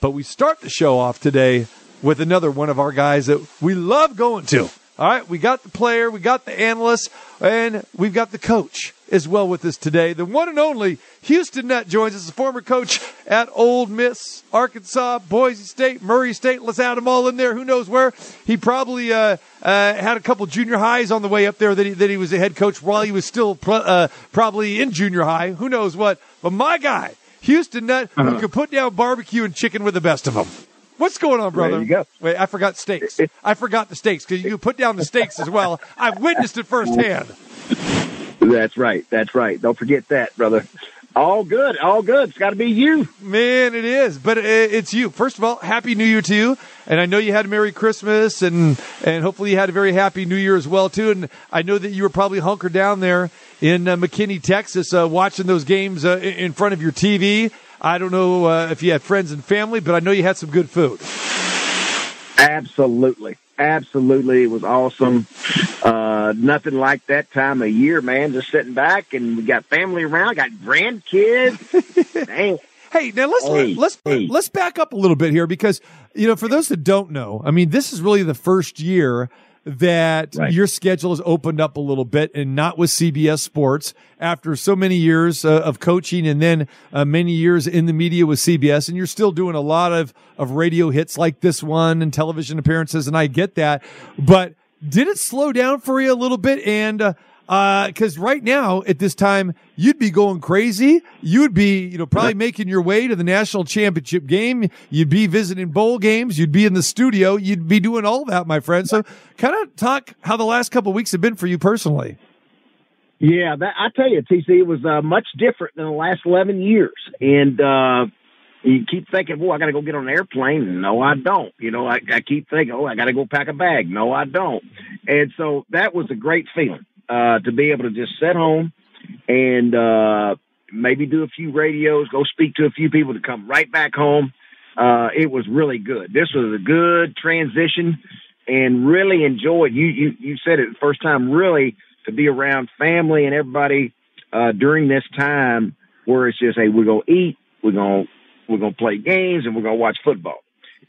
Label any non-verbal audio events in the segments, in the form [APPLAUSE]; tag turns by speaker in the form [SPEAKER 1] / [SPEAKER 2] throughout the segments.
[SPEAKER 1] But we start the show off today with another one of our guys that we love going to. All right, we got the player, we got the analyst, and we've got the coach as well with us today. The one and only Houston Nutt joins us, a former coach at Ole Miss, Arkansas, Boise State, Murray State. Let's add them all in there. Who knows where? He probably uh, uh, had a couple junior highs on the way up there that he, that he was a head coach while he was still uh, probably in junior high. Who knows what? But my guy, Houston Nutt, uh-huh. who could put down barbecue and chicken with the best of them. What's going on, brother?
[SPEAKER 2] There you go.
[SPEAKER 1] Wait, I forgot steaks. I forgot the steaks because you put down the steaks as well. I've witnessed it firsthand.
[SPEAKER 2] That's right. That's right. Don't forget that, brother. All good. All good. It's got to be you.
[SPEAKER 1] Man, it is. But it's you. First of all, Happy New Year to you. And I know you had a Merry Christmas and, and hopefully you had a very Happy New Year as well, too. And I know that you were probably hunkered down there in uh, McKinney, Texas, uh, watching those games uh, in front of your TV. I don't know uh, if you had friends and family, but I know you had some good food.
[SPEAKER 2] Absolutely. Absolutely. It was awesome. Uh, nothing like that time of year, man. Just sitting back and we got family around, got grandkids. [LAUGHS] Dang.
[SPEAKER 1] Hey, now let's hey, let's hey. let's back up a little bit here because you know for those that don't know, I mean this is really the first year that right. your schedule has opened up a little bit and not with CBS Sports after so many years uh, of coaching and then uh, many years in the media with CBS. And you're still doing a lot of, of radio hits like this one and television appearances. And I get that. But did it slow down for you a little bit? And, uh, because uh, right now at this time you'd be going crazy. You'd be, you know, probably making your way to the national championship game. You'd be visiting bowl games. You'd be in the studio. You'd be doing all that, my friend. So, kind of talk how the last couple weeks have been for you personally.
[SPEAKER 2] Yeah, that, I tell you, TC, it was uh, much different than the last eleven years, and. uh you keep thinking, "Well, I got to go get on an airplane." No, I don't. You know, I, I keep thinking, "Oh, I got to go pack a bag." No, I don't. And so that was a great feeling uh, to be able to just sit home and uh, maybe do a few radios, go speak to a few people to come right back home. Uh, it was really good. This was a good transition and really enjoyed. You you you said it the first time. Really to be around family and everybody uh, during this time where it's just hey we're gonna eat, we're gonna we're gonna play games, and we're gonna watch football.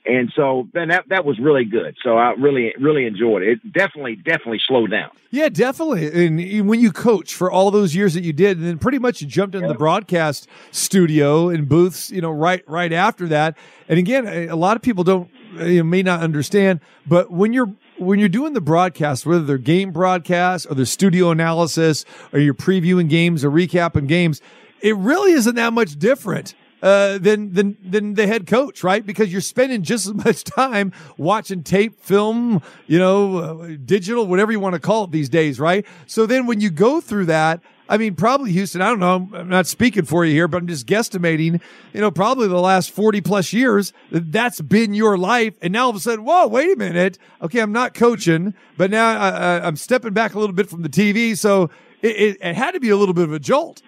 [SPEAKER 2] And so then that that was really good. So I really really enjoyed it. It definitely definitely slowed down.
[SPEAKER 1] Yeah, definitely. And when you coach for all those years that you did, and then pretty much you jumped into the broadcast studio and booths, you know, right right after that. And again, a lot of people don't uh, you may not understand, but when you're when you're doing the broadcast, whether they're game broadcasts or they're studio analysis or you're previewing games or recapping games, it really isn't that much different uh, than than than the head coach, right? Because you're spending just as much time watching tape, film, you know, uh, digital, whatever you want to call it these days, right? So then when you go through that, I mean, probably Houston. I don't know. I'm not speaking for you here, but I'm just guesstimating. You know, probably the last 40 plus years, that's been your life. And now all of a sudden, whoa, wait a minute. Okay, I'm not coaching, but now I, am stepping back a little bit from the TV. So it, it, it had to be a little bit of a jolt.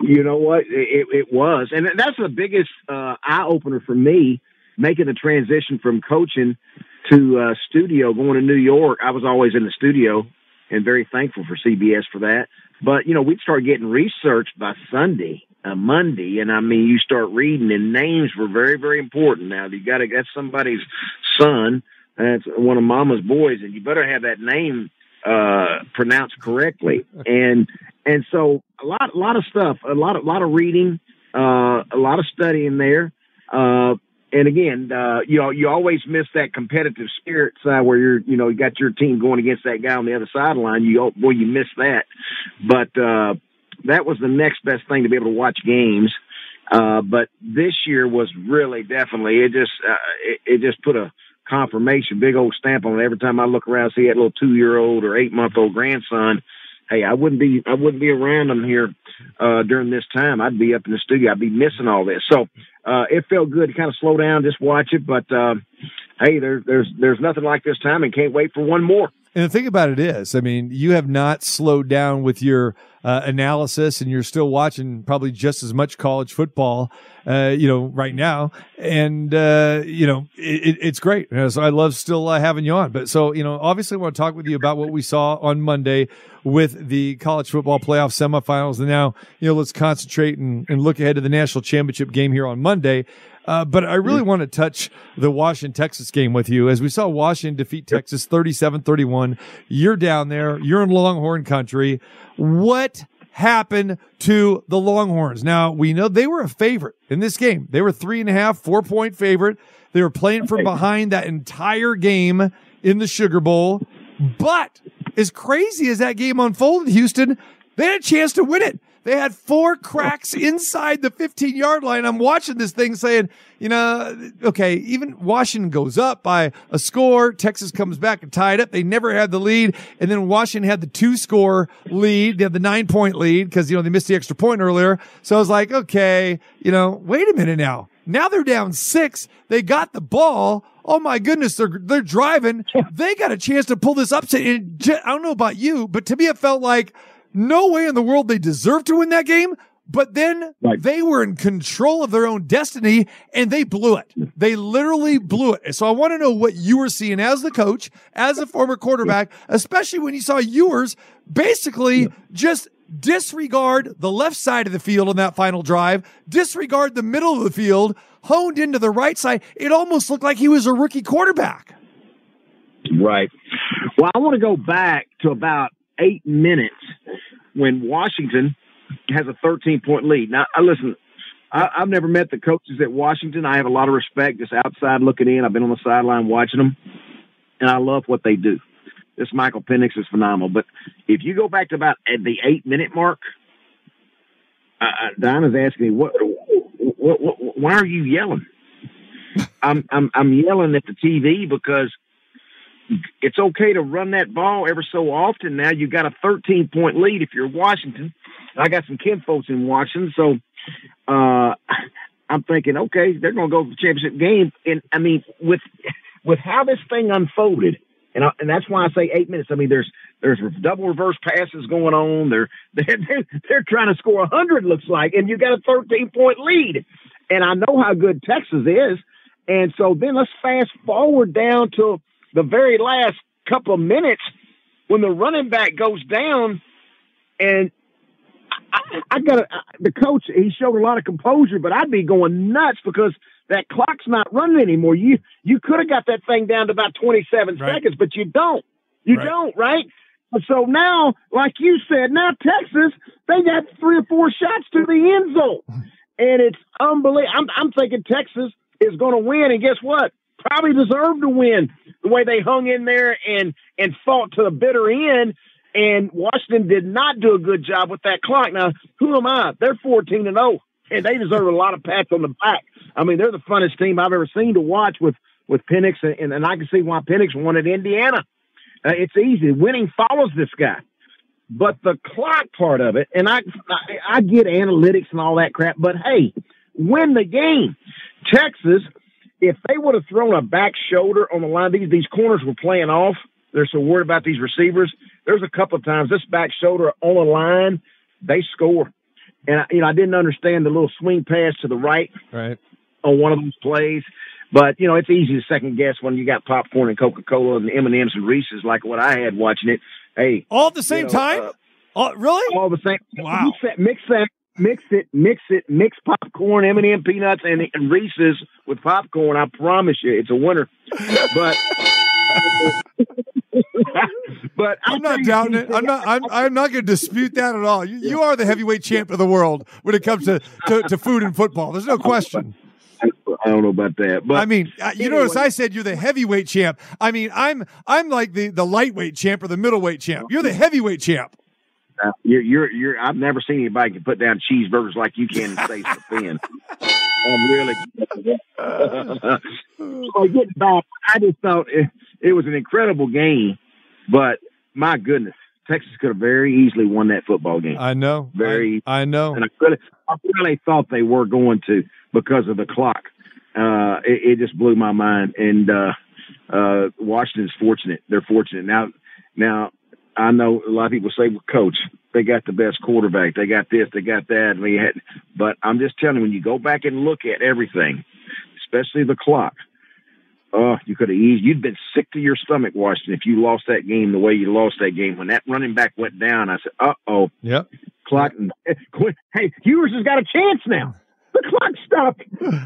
[SPEAKER 2] You know what? It, it was, and that's the biggest uh, eye opener for me, making the transition from coaching to uh, studio, going to New York. I was always in the studio, and very thankful for CBS for that. But you know, we'd start getting researched by Sunday, uh, Monday, and I mean, you start reading, and names were very, very important. Now you got to that's somebody's son, that's one of Mama's boys, and you better have that name uh, pronounced correctly. And and so a lot, a lot of stuff, a lot, a lot of reading, uh, a lot of studying there. Uh, and again, uh, you know, you always miss that competitive spirit side where you're, you know, you got your team going against that guy on the other sideline. You, boy, you miss that. But, uh, that was the next best thing to be able to watch games. Uh, but this year was really definitely, it just, uh, it, it just put a confirmation, big old stamp on it. Every time I look around, see that little two year old or eight month old grandson, hey, I wouldn't be I wouldn't be around them here uh, during this time. I'd be up in the studio. I'd be missing all this. So uh, it felt good to kind of slow down, just watch it. But uh, hey, there's there's there's nothing like this time, and can't wait for one more.
[SPEAKER 1] And the thing about it is, I mean, you have not slowed down with your uh, analysis, and you're still watching probably just as much college football, uh, you know, right now. And uh, you know, it, it's great. So I love still uh, having you on. But so you know, obviously, I want to talk with you about what we saw on Monday with the college football playoff semifinals. And now, you know, let's concentrate and, and look ahead to the national championship game here on Monday. Uh, but I really want to touch the Washington Texas game with you as we saw Washington defeat Texas 37 31. You're down there, you're in Longhorn country. What happened to the Longhorns? Now, we know they were a favorite in this game. They were three and a half, four point favorite. They were playing from behind that entire game in the Sugar Bowl. But as crazy as that game unfolded, Houston, they had a chance to win it. They had four cracks inside the 15 yard line. I'm watching this thing saying, you know, okay, even Washington goes up by a score. Texas comes back and tied up. They never had the lead. And then Washington had the two score lead. They had the nine point lead because, you know, they missed the extra point earlier. So I was like, okay, you know, wait a minute now. Now they're down six. They got the ball. Oh my goodness, they're they're driving. They got a chance to pull this upset. And I don't know about you, but to me, it felt like no way in the world they deserved to win that game. But then right. they were in control of their own destiny and they blew it. They literally blew it. So I want to know what you were seeing as the coach, as a former quarterback, especially when you saw yours basically yeah. just disregard the left side of the field on that final drive, disregard the middle of the field, honed into the right side. It almost looked like he was a rookie quarterback.
[SPEAKER 2] Right. Well, I want to go back to about eight minutes when Washington has a 13 point lead. Now, I listen, I, have never met the coaches at Washington. I have a lot of respect just outside looking in. I've been on the sideline watching them, and I love what they do. This Michael Penix is phenomenal. But if you go back to about at the eight minute mark, uh, Dinah's asking me, what, what, what, why are you yelling? I'm, I'm, I'm yelling at the TV because – it's okay to run that ball ever so often. Now you got a 13 point lead if you're Washington. I got some kin folks in Washington, so uh, I'm thinking, okay, they're going to go to the championship game. And I mean, with with how this thing unfolded, and I, and that's why I say eight minutes. I mean, there's there's double reverse passes going on. They're [LAUGHS] they're they're, trying to score a hundred, looks like, and you got a 13 point lead. And I know how good Texas is. And so then let's fast forward down to the very last couple of minutes when the running back goes down and I, I got the coach. He showed a lot of composure, but I'd be going nuts because that clock's not running anymore. You you could have got that thing down to about twenty seven right. seconds, but you don't. You right. don't, right? So now, like you said, now Texas they got three or four shots to the end zone, [LAUGHS] and it's unbelievable. I'm I'm thinking Texas is going to win, and guess what? Probably deserved to win the way they hung in there and and fought to the bitter end. And Washington did not do a good job with that clock. Now, who am I? They're 14 and 0, and they deserve a lot of pats on the back. I mean, they're the funnest team I've ever seen to watch with with Penix, and, and I can see why Penix wanted Indiana. Uh, it's easy. Winning follows this guy. But the clock part of it, and I, I, I get analytics and all that crap, but hey, win the game. Texas if they would have thrown a back shoulder on the line, these these corners were playing off. They're so worried about these receivers. There's a couple of times this back shoulder on the line, they score. And I, you know, I didn't understand the little swing pass to the right,
[SPEAKER 1] right,
[SPEAKER 2] on one of those plays. But you know, it's easy to second guess when you got popcorn and Coca Cola and M and M's and Reese's, like what I had watching it. Hey,
[SPEAKER 1] all at the same you know, time. Uh, Oh, really?
[SPEAKER 2] All the same.
[SPEAKER 1] Wow.
[SPEAKER 2] Mix that, mix it, mix it, mix popcorn, M and M peanuts, and, and Reese's with popcorn. I promise you, it's a winner. But. [LAUGHS] but
[SPEAKER 1] I'm not doubting it. I'm not. I'm. I'm not going to dispute that at all. You, you are the heavyweight champ of the world when it comes to, to, to food and football. There's no question.
[SPEAKER 2] I don't know about that, but
[SPEAKER 1] I mean, uh, you anyway. notice I said you're the heavyweight champ. I mean, I'm I'm like the the lightweight champ or the middleweight champ. You're the heavyweight champ.
[SPEAKER 2] Uh, you're, you're, you're, I've never seen anybody can put down cheeseburgers like you can and stay so thin. I'm really. [LAUGHS] so getting back, I just thought it, it was an incredible game, but my goodness, Texas could have very easily won that football game.
[SPEAKER 1] I know.
[SPEAKER 2] Very.
[SPEAKER 1] I, I know.
[SPEAKER 2] And I, could I really thought they were going to because of the clock. Uh, it, it just blew my mind. And uh, uh, Washington's fortunate. They're fortunate now. Now I know a lot of people say, well, coach, they got the best quarterback. They got this, they got that. And we had, but I'm just telling you, when you go back and look at everything, especially the clock, oh, you could have eased. You'd been sick to your stomach, Washington, if you lost that game the way you lost that game. When that running back went down, I said, uh oh.
[SPEAKER 1] Yep.
[SPEAKER 2] Clock. [LAUGHS] Hey, Ewers has got a chance now. The clock stop.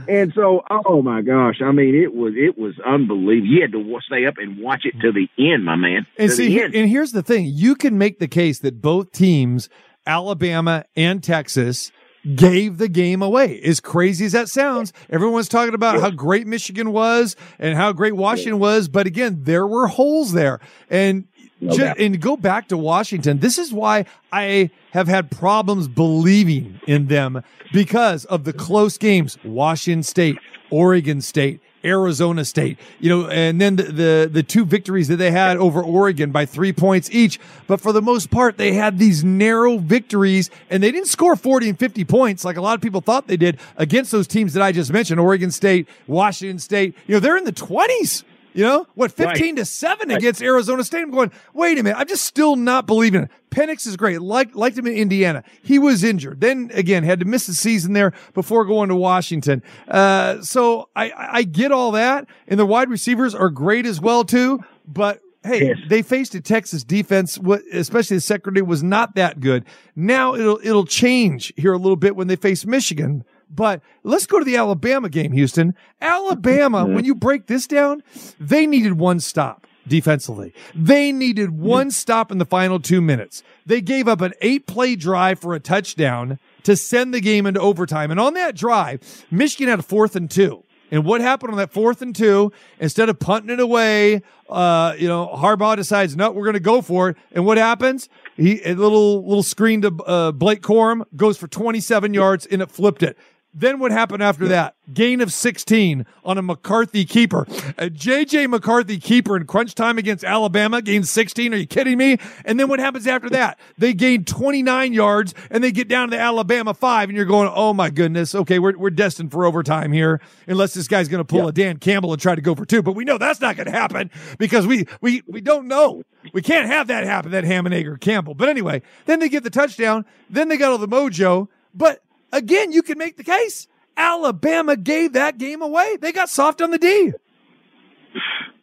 [SPEAKER 2] And so, oh my gosh, I mean, it was it was unbelievable. You had to stay up and watch it to the end, my man.
[SPEAKER 1] And
[SPEAKER 2] to
[SPEAKER 1] see, and here's the thing: you can make the case that both teams, Alabama and Texas, gave the game away. As crazy as that sounds, everyone's talking about how great Michigan was and how great Washington was, but again, there were holes there. And just, and go back to Washington. This is why I have had problems believing in them because of the close games. Washington State, Oregon State, Arizona State, you know, and then the, the, the two victories that they had over Oregon by three points each. But for the most part, they had these narrow victories and they didn't score 40 and 50 points like a lot of people thought they did against those teams that I just mentioned, Oregon State, Washington State. You know, they're in the twenties. You know what? Fifteen right. to seven against Arizona State. I'm going. Wait a minute. I'm just still not believing it. Penix is great. Like liked him in Indiana. He was injured. Then again had to miss the season there before going to Washington. Uh, so I I get all that, and the wide receivers are great as well too. But hey, yes. they faced a Texas defense, especially the secondary was not that good. Now it'll it'll change here a little bit when they face Michigan. But let's go to the Alabama game, Houston. Alabama, [LAUGHS] when you break this down, they needed one stop defensively. They needed one stop in the final two minutes. They gave up an eight play drive for a touchdown to send the game into overtime. And on that drive, Michigan had a fourth and two. And what happened on that fourth and two? Instead of punting it away, uh, you know, Harbaugh decides, no, we're going to go for it. And what happens? He a little little screen to uh, Blake Corum goes for 27 yards and it flipped it. Then what happened after that? Gain of 16 on a McCarthy keeper. Uh, a JJ McCarthy keeper in crunch time against Alabama gained 16. Are you kidding me? And then what happens after that? They gain 29 yards and they get down to the Alabama five and you're going, Oh my goodness. Okay. We're, we're destined for overtime here unless this guy's going to pull yep. a Dan Campbell and try to go for two. But we know that's not going to happen because we, we, we don't know. We can't have that happen, that Hammonager Campbell. But anyway, then they get the touchdown. Then they got all the mojo. But Again, you can make the case. Alabama gave that game away. They got soft on the D.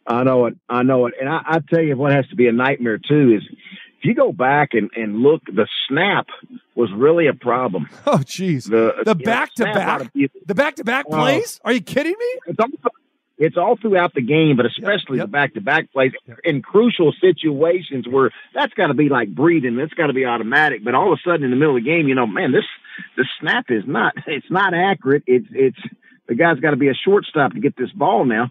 [SPEAKER 2] I know it. I know it. And I, I tell you what has to be a nightmare too is if you go back and, and look, the snap was really a problem.
[SPEAKER 1] Oh, jeez. The, the back to back, the back to back plays. Are you kidding me?
[SPEAKER 2] It's almost, it's all throughout the game, but especially yep, the back to back plays in crucial situations where that's got to be like breathing. That's got to be automatic. But all of a sudden in the middle of the game, you know, man, this, the snap is not, [LAUGHS] it's not accurate. It's, it's, the guy's got to be a shortstop to get this ball now.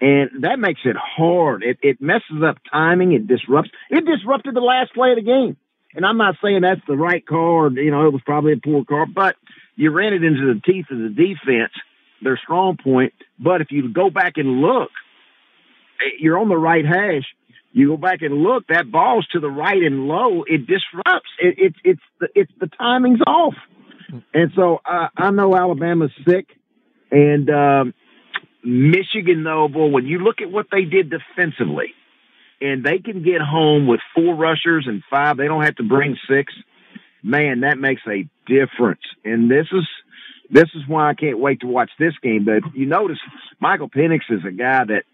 [SPEAKER 2] And that makes it hard. It, it messes up timing. It disrupts, it disrupted the last play of the game. And I'm not saying that's the right call or, you know, it was probably a poor call, but you ran it into the teeth of the defense their strong point. But if you go back and look, eh, you're on the right hash. You go back and look, that ball's to the right and low. It disrupts. It, it it's the it's the timing's off. And so uh, I know Alabama's sick, and um, Michigan though, boy, when you look at what they did defensively, and they can get home with four rushers and five, they don't have to bring six. Man, that makes a difference. And this is this is why I can't wait to watch this game. But you notice Michael Penix is a guy that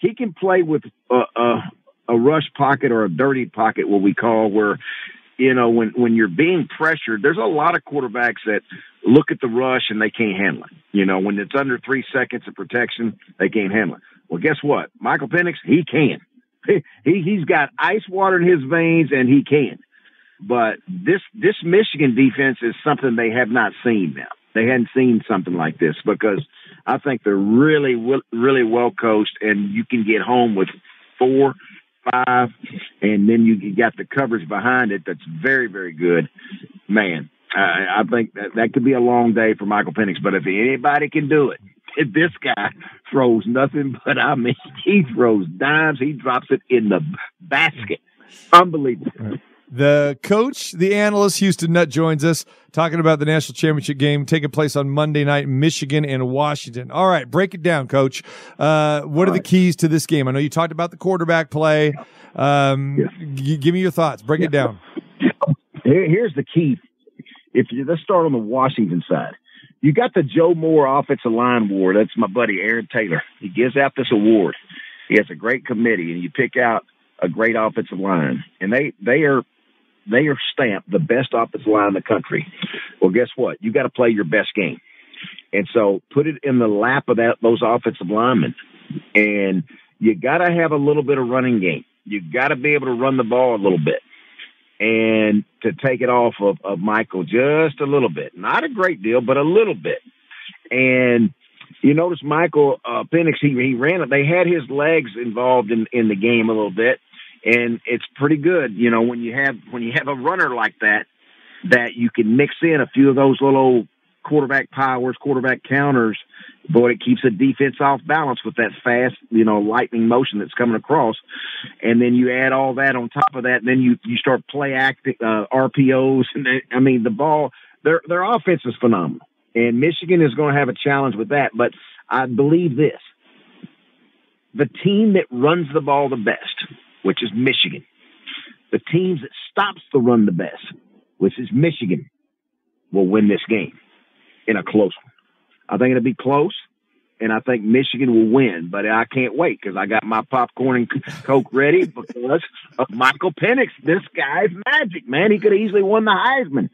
[SPEAKER 2] he can play with a, a, a rush pocket or a dirty pocket, what we call, where you know when when you're being pressured. There's a lot of quarterbacks that look at the rush and they can't handle it. You know, when it's under three seconds of protection, they can't handle it. Well, guess what? Michael Penix, he can. [LAUGHS] He he's got ice water in his veins, and he can. But this this Michigan defense is something they have not seen now they hadn't seen something like this because I think they're really, really well coached, and you can get home with four, five, and then you got the coverage behind it that's very, very good. Man, I, I think that that could be a long day for Michael Penix, but if anybody can do it, [LAUGHS] this guy throws nothing but I mean [LAUGHS] he throws dimes, he drops it in the basket. Unbelievable.
[SPEAKER 1] The coach, the analyst, Houston Nutt joins us talking about the national championship game taking place on Monday night, Michigan and Washington. All right, break it down, coach. Uh, what All are right. the keys to this game? I know you talked about the quarterback play. Um, yes. g- give me your thoughts. Break it down.
[SPEAKER 2] Here's the key. If you let's start on the Washington side. You got the Joe Moore Offensive Line Award. That's my buddy Aaron Taylor. He gives out this award. He has a great committee, and you pick out a great offensive line, and they they are they are stamped the best offensive line in the country. Well, guess what? You got to play your best game. And so put it in the lap of that those offensive linemen. And you got to have a little bit of running game. You got to be able to run the ball a little bit and to take it off of, of Michael just a little bit. Not a great deal, but a little bit. And you notice Michael uh, Penix, he, he ran it. They had his legs involved in, in the game a little bit. And it's pretty good, you know, when you have when you have a runner like that, that you can mix in a few of those little quarterback powers, quarterback counters, boy, it keeps the defense off balance with that fast, you know, lightning motion that's coming across. And then you add all that on top of that, and then you you start play acting uh, RPOs, [LAUGHS] and they, I mean the ball. Their their offense is phenomenal, and Michigan is going to have a challenge with that. But I believe this: the team that runs the ball the best, which is Michigan, the teams that stops the run the best, which is Michigan, will win this game in a close one. I think it'll be close, and I think Michigan will win. But I can't wait because I got my popcorn and Coke ready because [LAUGHS] of Michael Penix. This guy's magic, man. He could have easily won the Heisman.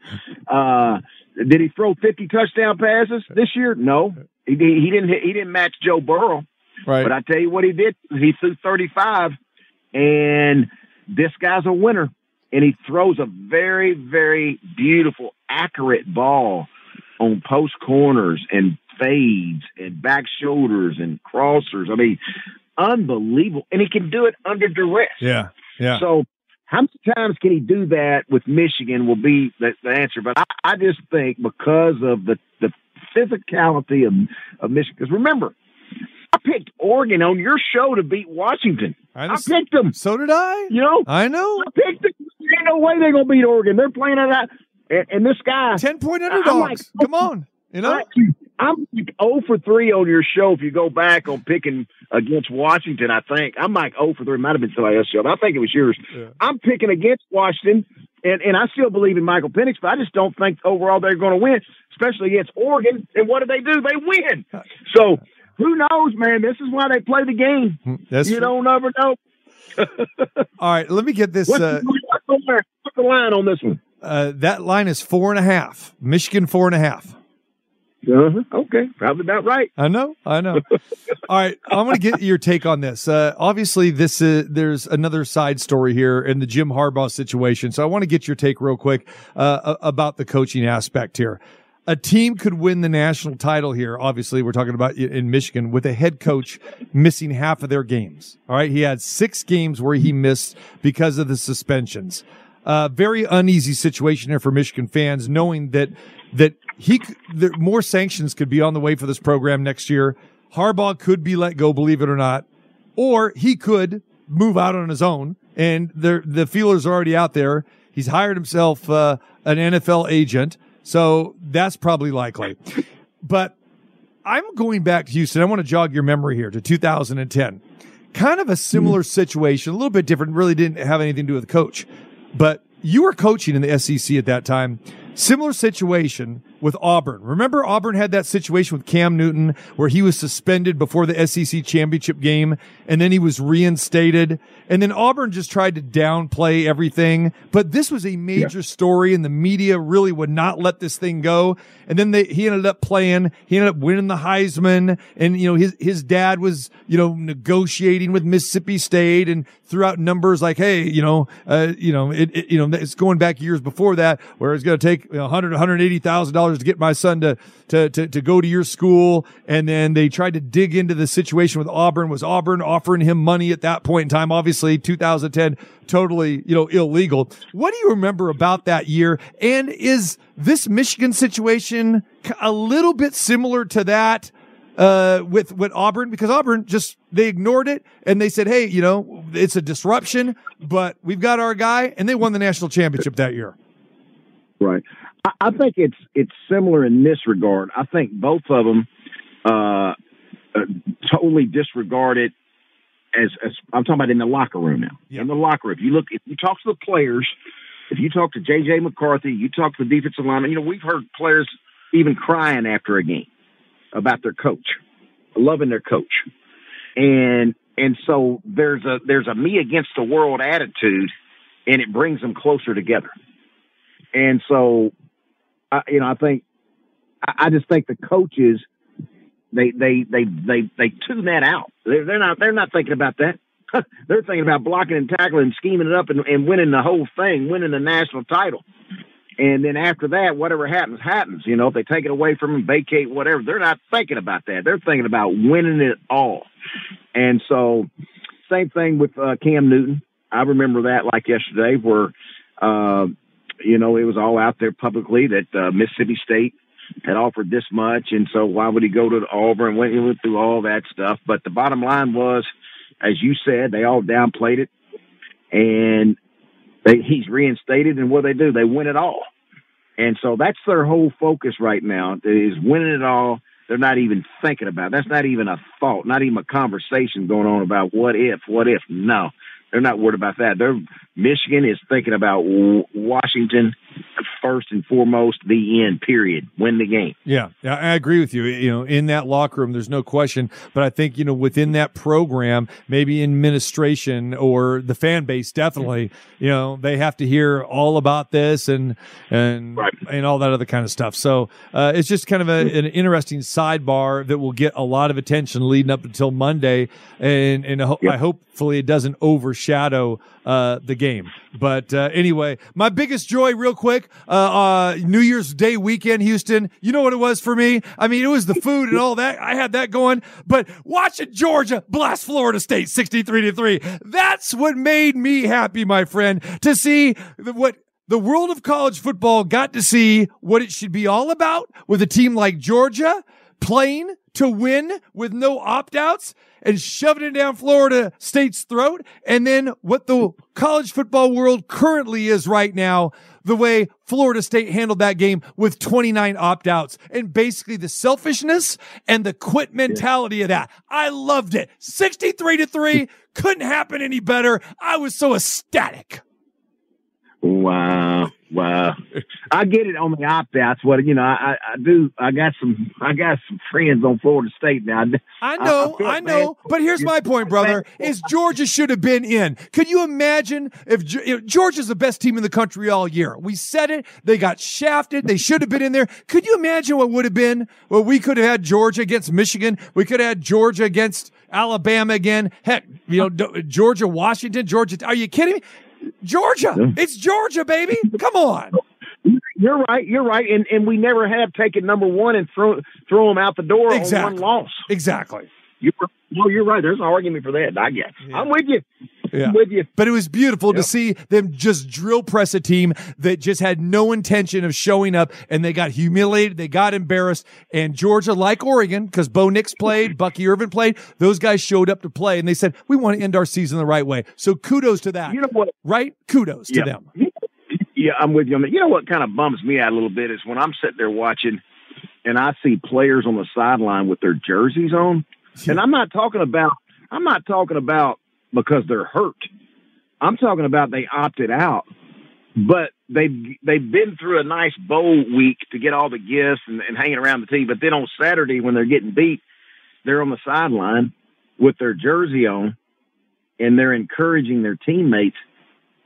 [SPEAKER 2] Uh, did he throw 50 touchdown passes this year? No, he, he didn't. He didn't match Joe Burrow.
[SPEAKER 1] Right.
[SPEAKER 2] But I tell you what he did. He threw 35, and this guy's a winner. And he throws a very, very beautiful, accurate ball on post corners and fades and back shoulders and crossers. I mean, unbelievable. And he can do it under duress.
[SPEAKER 1] Yeah. Yeah.
[SPEAKER 2] So how many times can he do that with Michigan will be the, the answer. But I, I just think because of the, the physicality of, of Michigan, because remember, picked Oregon on your show to beat Washington.
[SPEAKER 1] I,
[SPEAKER 2] I picked them.
[SPEAKER 1] so did I.
[SPEAKER 2] You know,
[SPEAKER 1] I know.
[SPEAKER 2] I picked them. Ain't no way they're gonna beat Oregon. They're playing it out. And, and this guy,
[SPEAKER 1] Ten point underdogs.
[SPEAKER 2] like- oh,
[SPEAKER 1] Come on. You know.
[SPEAKER 2] I'm like 0 for 3 on your show. If you go back on picking against Washington, I think I'm like 0 for 3. It might have been somebody else's show. But I think it was yours.
[SPEAKER 1] Yeah.
[SPEAKER 2] I'm picking against Washington, and, and I still believe in Michael Penix, but I just don't think overall they're going to win, especially against Oregon. And what do they do? They win. Uh, so who knows, man? This is why they play the game.
[SPEAKER 1] That's
[SPEAKER 2] you don't ever know. [LAUGHS]
[SPEAKER 1] all right. Let me get this.
[SPEAKER 2] What's,
[SPEAKER 1] Uh,
[SPEAKER 2] the, what's, the, line- what's the line on this one?
[SPEAKER 1] uh, that line is four and a half. Michigan four and a half.
[SPEAKER 2] Uh-huh. Okay, probably about right.
[SPEAKER 1] I know, I know. [LAUGHS] All right, I'm going to get your take on this. Uh, obviously, this is there's another side story here in the Jim Harbaugh situation. So I want to get your take real quick uh, about the coaching aspect here. A team could win the national title here. Obviously, we're talking about in Michigan with a head coach missing half of their games. All right, he had six games where he missed because of the suspensions. Uh, very uneasy situation here for Michigan fans, knowing that that he there, more sanctions could be on the way for this program next year. Harbaugh could be let go, believe it or not, or he could move out on his own. And the the feelers are already out there. He's hired himself uh, an NFL agent, so that's probably likely. But I'm going back to Houston. I want to jog your memory here to 2010. Kind of a similar hmm. situation, a little bit different. Really didn't have anything to do with the coach, but you were coaching in the SEC at that time. Similar situation with Auburn. Remember Auburn had that situation with Cam Newton where he was suspended before the SEC championship game and then he was reinstated. And then Auburn just tried to downplay everything. But this was a major story and the media really would not let this thing go. And then they, he ended up playing. He ended up winning the Heisman. And, you know, his, his dad was, you know, negotiating with Mississippi State and threw out numbers like, Hey, you know, uh, you know, it, it, you know, it's going back years before that where it's going to take you know, 100, 180,000 dollars to get my son to, to, to, to go to your school. And then they tried to dig into the situation with Auburn. Was Auburn offering him money at that point in time? Obviously 2010, totally, you know, illegal. What do you remember about that year? And is this Michigan situation a little bit similar to that? uh, with with Auburn because Auburn just they ignored it and they said, "Hey, you know, it's a disruption, but we've got our guy," and they won the national championship that year.
[SPEAKER 2] Right. I, I think it's it's similar in this regard. I think both of them uh, uh, totally disregard it as, as I'm talking about in the locker room now.
[SPEAKER 1] Yeah.
[SPEAKER 2] In the locker room, if you look, if you talk to the players, if you talk to J.J. McCarthy, you talk to the defensive lineman. You know, we've heard players even crying after a game about their coach, loving their coach, and and so there's a there's a me against the world attitude, and it brings them closer together. And so, I, you know, I think I I just think the coaches they they they they they tune that out. They're, they're not they're not thinking about that. [LAUGHS] they're thinking about blocking and tackling and scheming it up and, and winning the whole thing, winning the national title. And then after that, whatever happens, happens. You know, if they take it away from them, vacate, whatever, they're not thinking about that. They're thinking about winning it all. And so, same thing with uh, Cam Newton. I remember that like yesterday, where, uh, you know, it was all out there publicly that uh, Mississippi State had offered this much, and so why would he go to Auburn? Went, he went through all that stuff. But the bottom line was, as you said, they all downplayed it, and they, he's reinstated, and what they do, they win it all. And so that's their whole focus right now is winning it all. They're not even thinking about it. That's not even a thought, not even a conversation going on about what if, what if. No, they're not worried about that. They're Michigan is thinking about Washington first and foremost. The end. Period. Win the game.
[SPEAKER 1] Yeah, I agree with you. You know, in that locker room, there's no question. But I think you know within that program, maybe administration or the fan base, definitely, you know, they have to hear all about this and and right. and all that other kind of stuff. So uh, it's just kind of a, an interesting sidebar that will get a lot of attention leading up until Monday, and and yep. I hopefully it doesn't overshadow uh, the game. But uh, anyway, my biggest joy, real quick, uh, uh, New Year's Day weekend, Houston. You know what it was for me? I mean, it was the food and all that. I had that going. But watching Georgia blast Florida State 63 to 3, that's what made me happy, my friend, to see what the world of college football got to see what it should be all about with a team like Georgia playing to win with no opt outs and shoving it down Florida State's throat. And then what the college football world currently is right now, the way Florida State handled that game with 29 opt outs and basically the selfishness and the quit mentality of that. I loved it. 63 to three. Couldn't happen any better. I was so ecstatic.
[SPEAKER 2] Wow. Wow. I get it on the opt outs. What you know, I, I do. I got some. I got some friends on Florida State now.
[SPEAKER 1] I [LAUGHS] know. I, I know. But here's my point, brother: is Georgia should have been in. Could you imagine if you know, Georgia's the best team in the country all year? We said it. They got shafted. They should have been in there. Could you imagine what would have been? Well, we could have had Georgia against Michigan. We could have had Georgia against Alabama again. Heck, you know, Georgia, Washington, Georgia. Are you kidding me? Georgia. It's Georgia, baby. Come on.
[SPEAKER 2] You're right. You're right. And and we never have taken number one and throw throw them out the door exactly. on one loss.
[SPEAKER 1] Exactly.
[SPEAKER 2] You're, no, you're right. There's an argument for that. I guess. Yeah. I'm with you. Yeah. With you.
[SPEAKER 1] But it was beautiful yep. to see them just drill press a team that just had no intention of showing up and they got humiliated. They got embarrassed. And Georgia, like Oregon, because Bo Nix played, [LAUGHS] Bucky Irving played, those guys showed up to play and they said, we want to end our season the right way. So kudos to that. You know what? Right? Kudos to them.
[SPEAKER 2] Yeah, I'm with you. I mean, You know what kind of bums me out a little bit is when I'm sitting there watching and I see players on the sideline with their jerseys on and I'm not talking about I'm not talking about because they're hurt. I'm talking about they opted out, but they they've been through a nice bowl week to get all the gifts and, and hanging around the team. But then on Saturday when they're getting beat, they're on the sideline with their jersey on, and they're encouraging their teammates.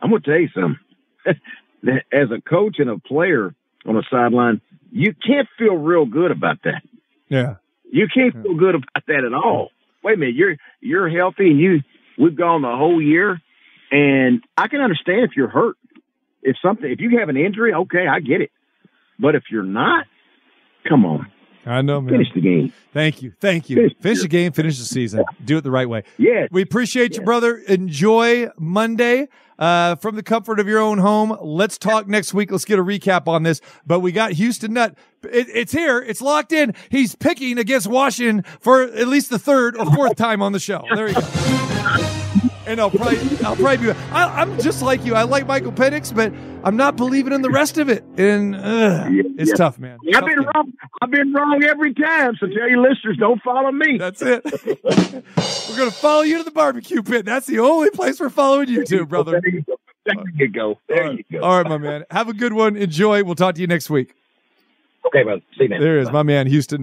[SPEAKER 2] I'm going to tell you something. [LAUGHS] As a coach and a player on the sideline, you can't feel real good about that.
[SPEAKER 1] Yeah.
[SPEAKER 2] You can't feel good about that at all. Wait a minute, you're you're healthy and you we've gone the whole year, and I can understand if you're hurt. If something, if you have an injury, okay, I get it. But if you're not, come on.
[SPEAKER 1] I know, man.
[SPEAKER 2] Finish the game.
[SPEAKER 1] Thank you. Thank you. Finish, finish the game, finish the season. Do it the right way.
[SPEAKER 2] Yeah.
[SPEAKER 1] We appreciate you, brother. Enjoy Monday uh, from the comfort of your own home. Let's talk next week. Let's get a recap on this. But we got Houston Nutt. It, it's here. It's locked in. He's picking against Washington for at least the third or fourth time on the show. There you go [LAUGHS] and I'll probably I'll probably be. I, am just like you. I like Michael Penix, but I'm not believing in the rest of it, and uh, yeah, it's yeah. tough, man.
[SPEAKER 2] I've been game. wrong. I've been wrong every time. So tell your listeners, don't follow me.
[SPEAKER 1] That's it. [LAUGHS] we're gonna follow you to the barbecue pit. That's the only place we're following you to, brother.
[SPEAKER 2] There you go. There you go. There
[SPEAKER 1] right.
[SPEAKER 2] you go.
[SPEAKER 1] All right, my man. Have a good one. Enjoy. We'll talk to you next week.
[SPEAKER 2] Okay, brother. See you, man.
[SPEAKER 1] There is my man, Houston.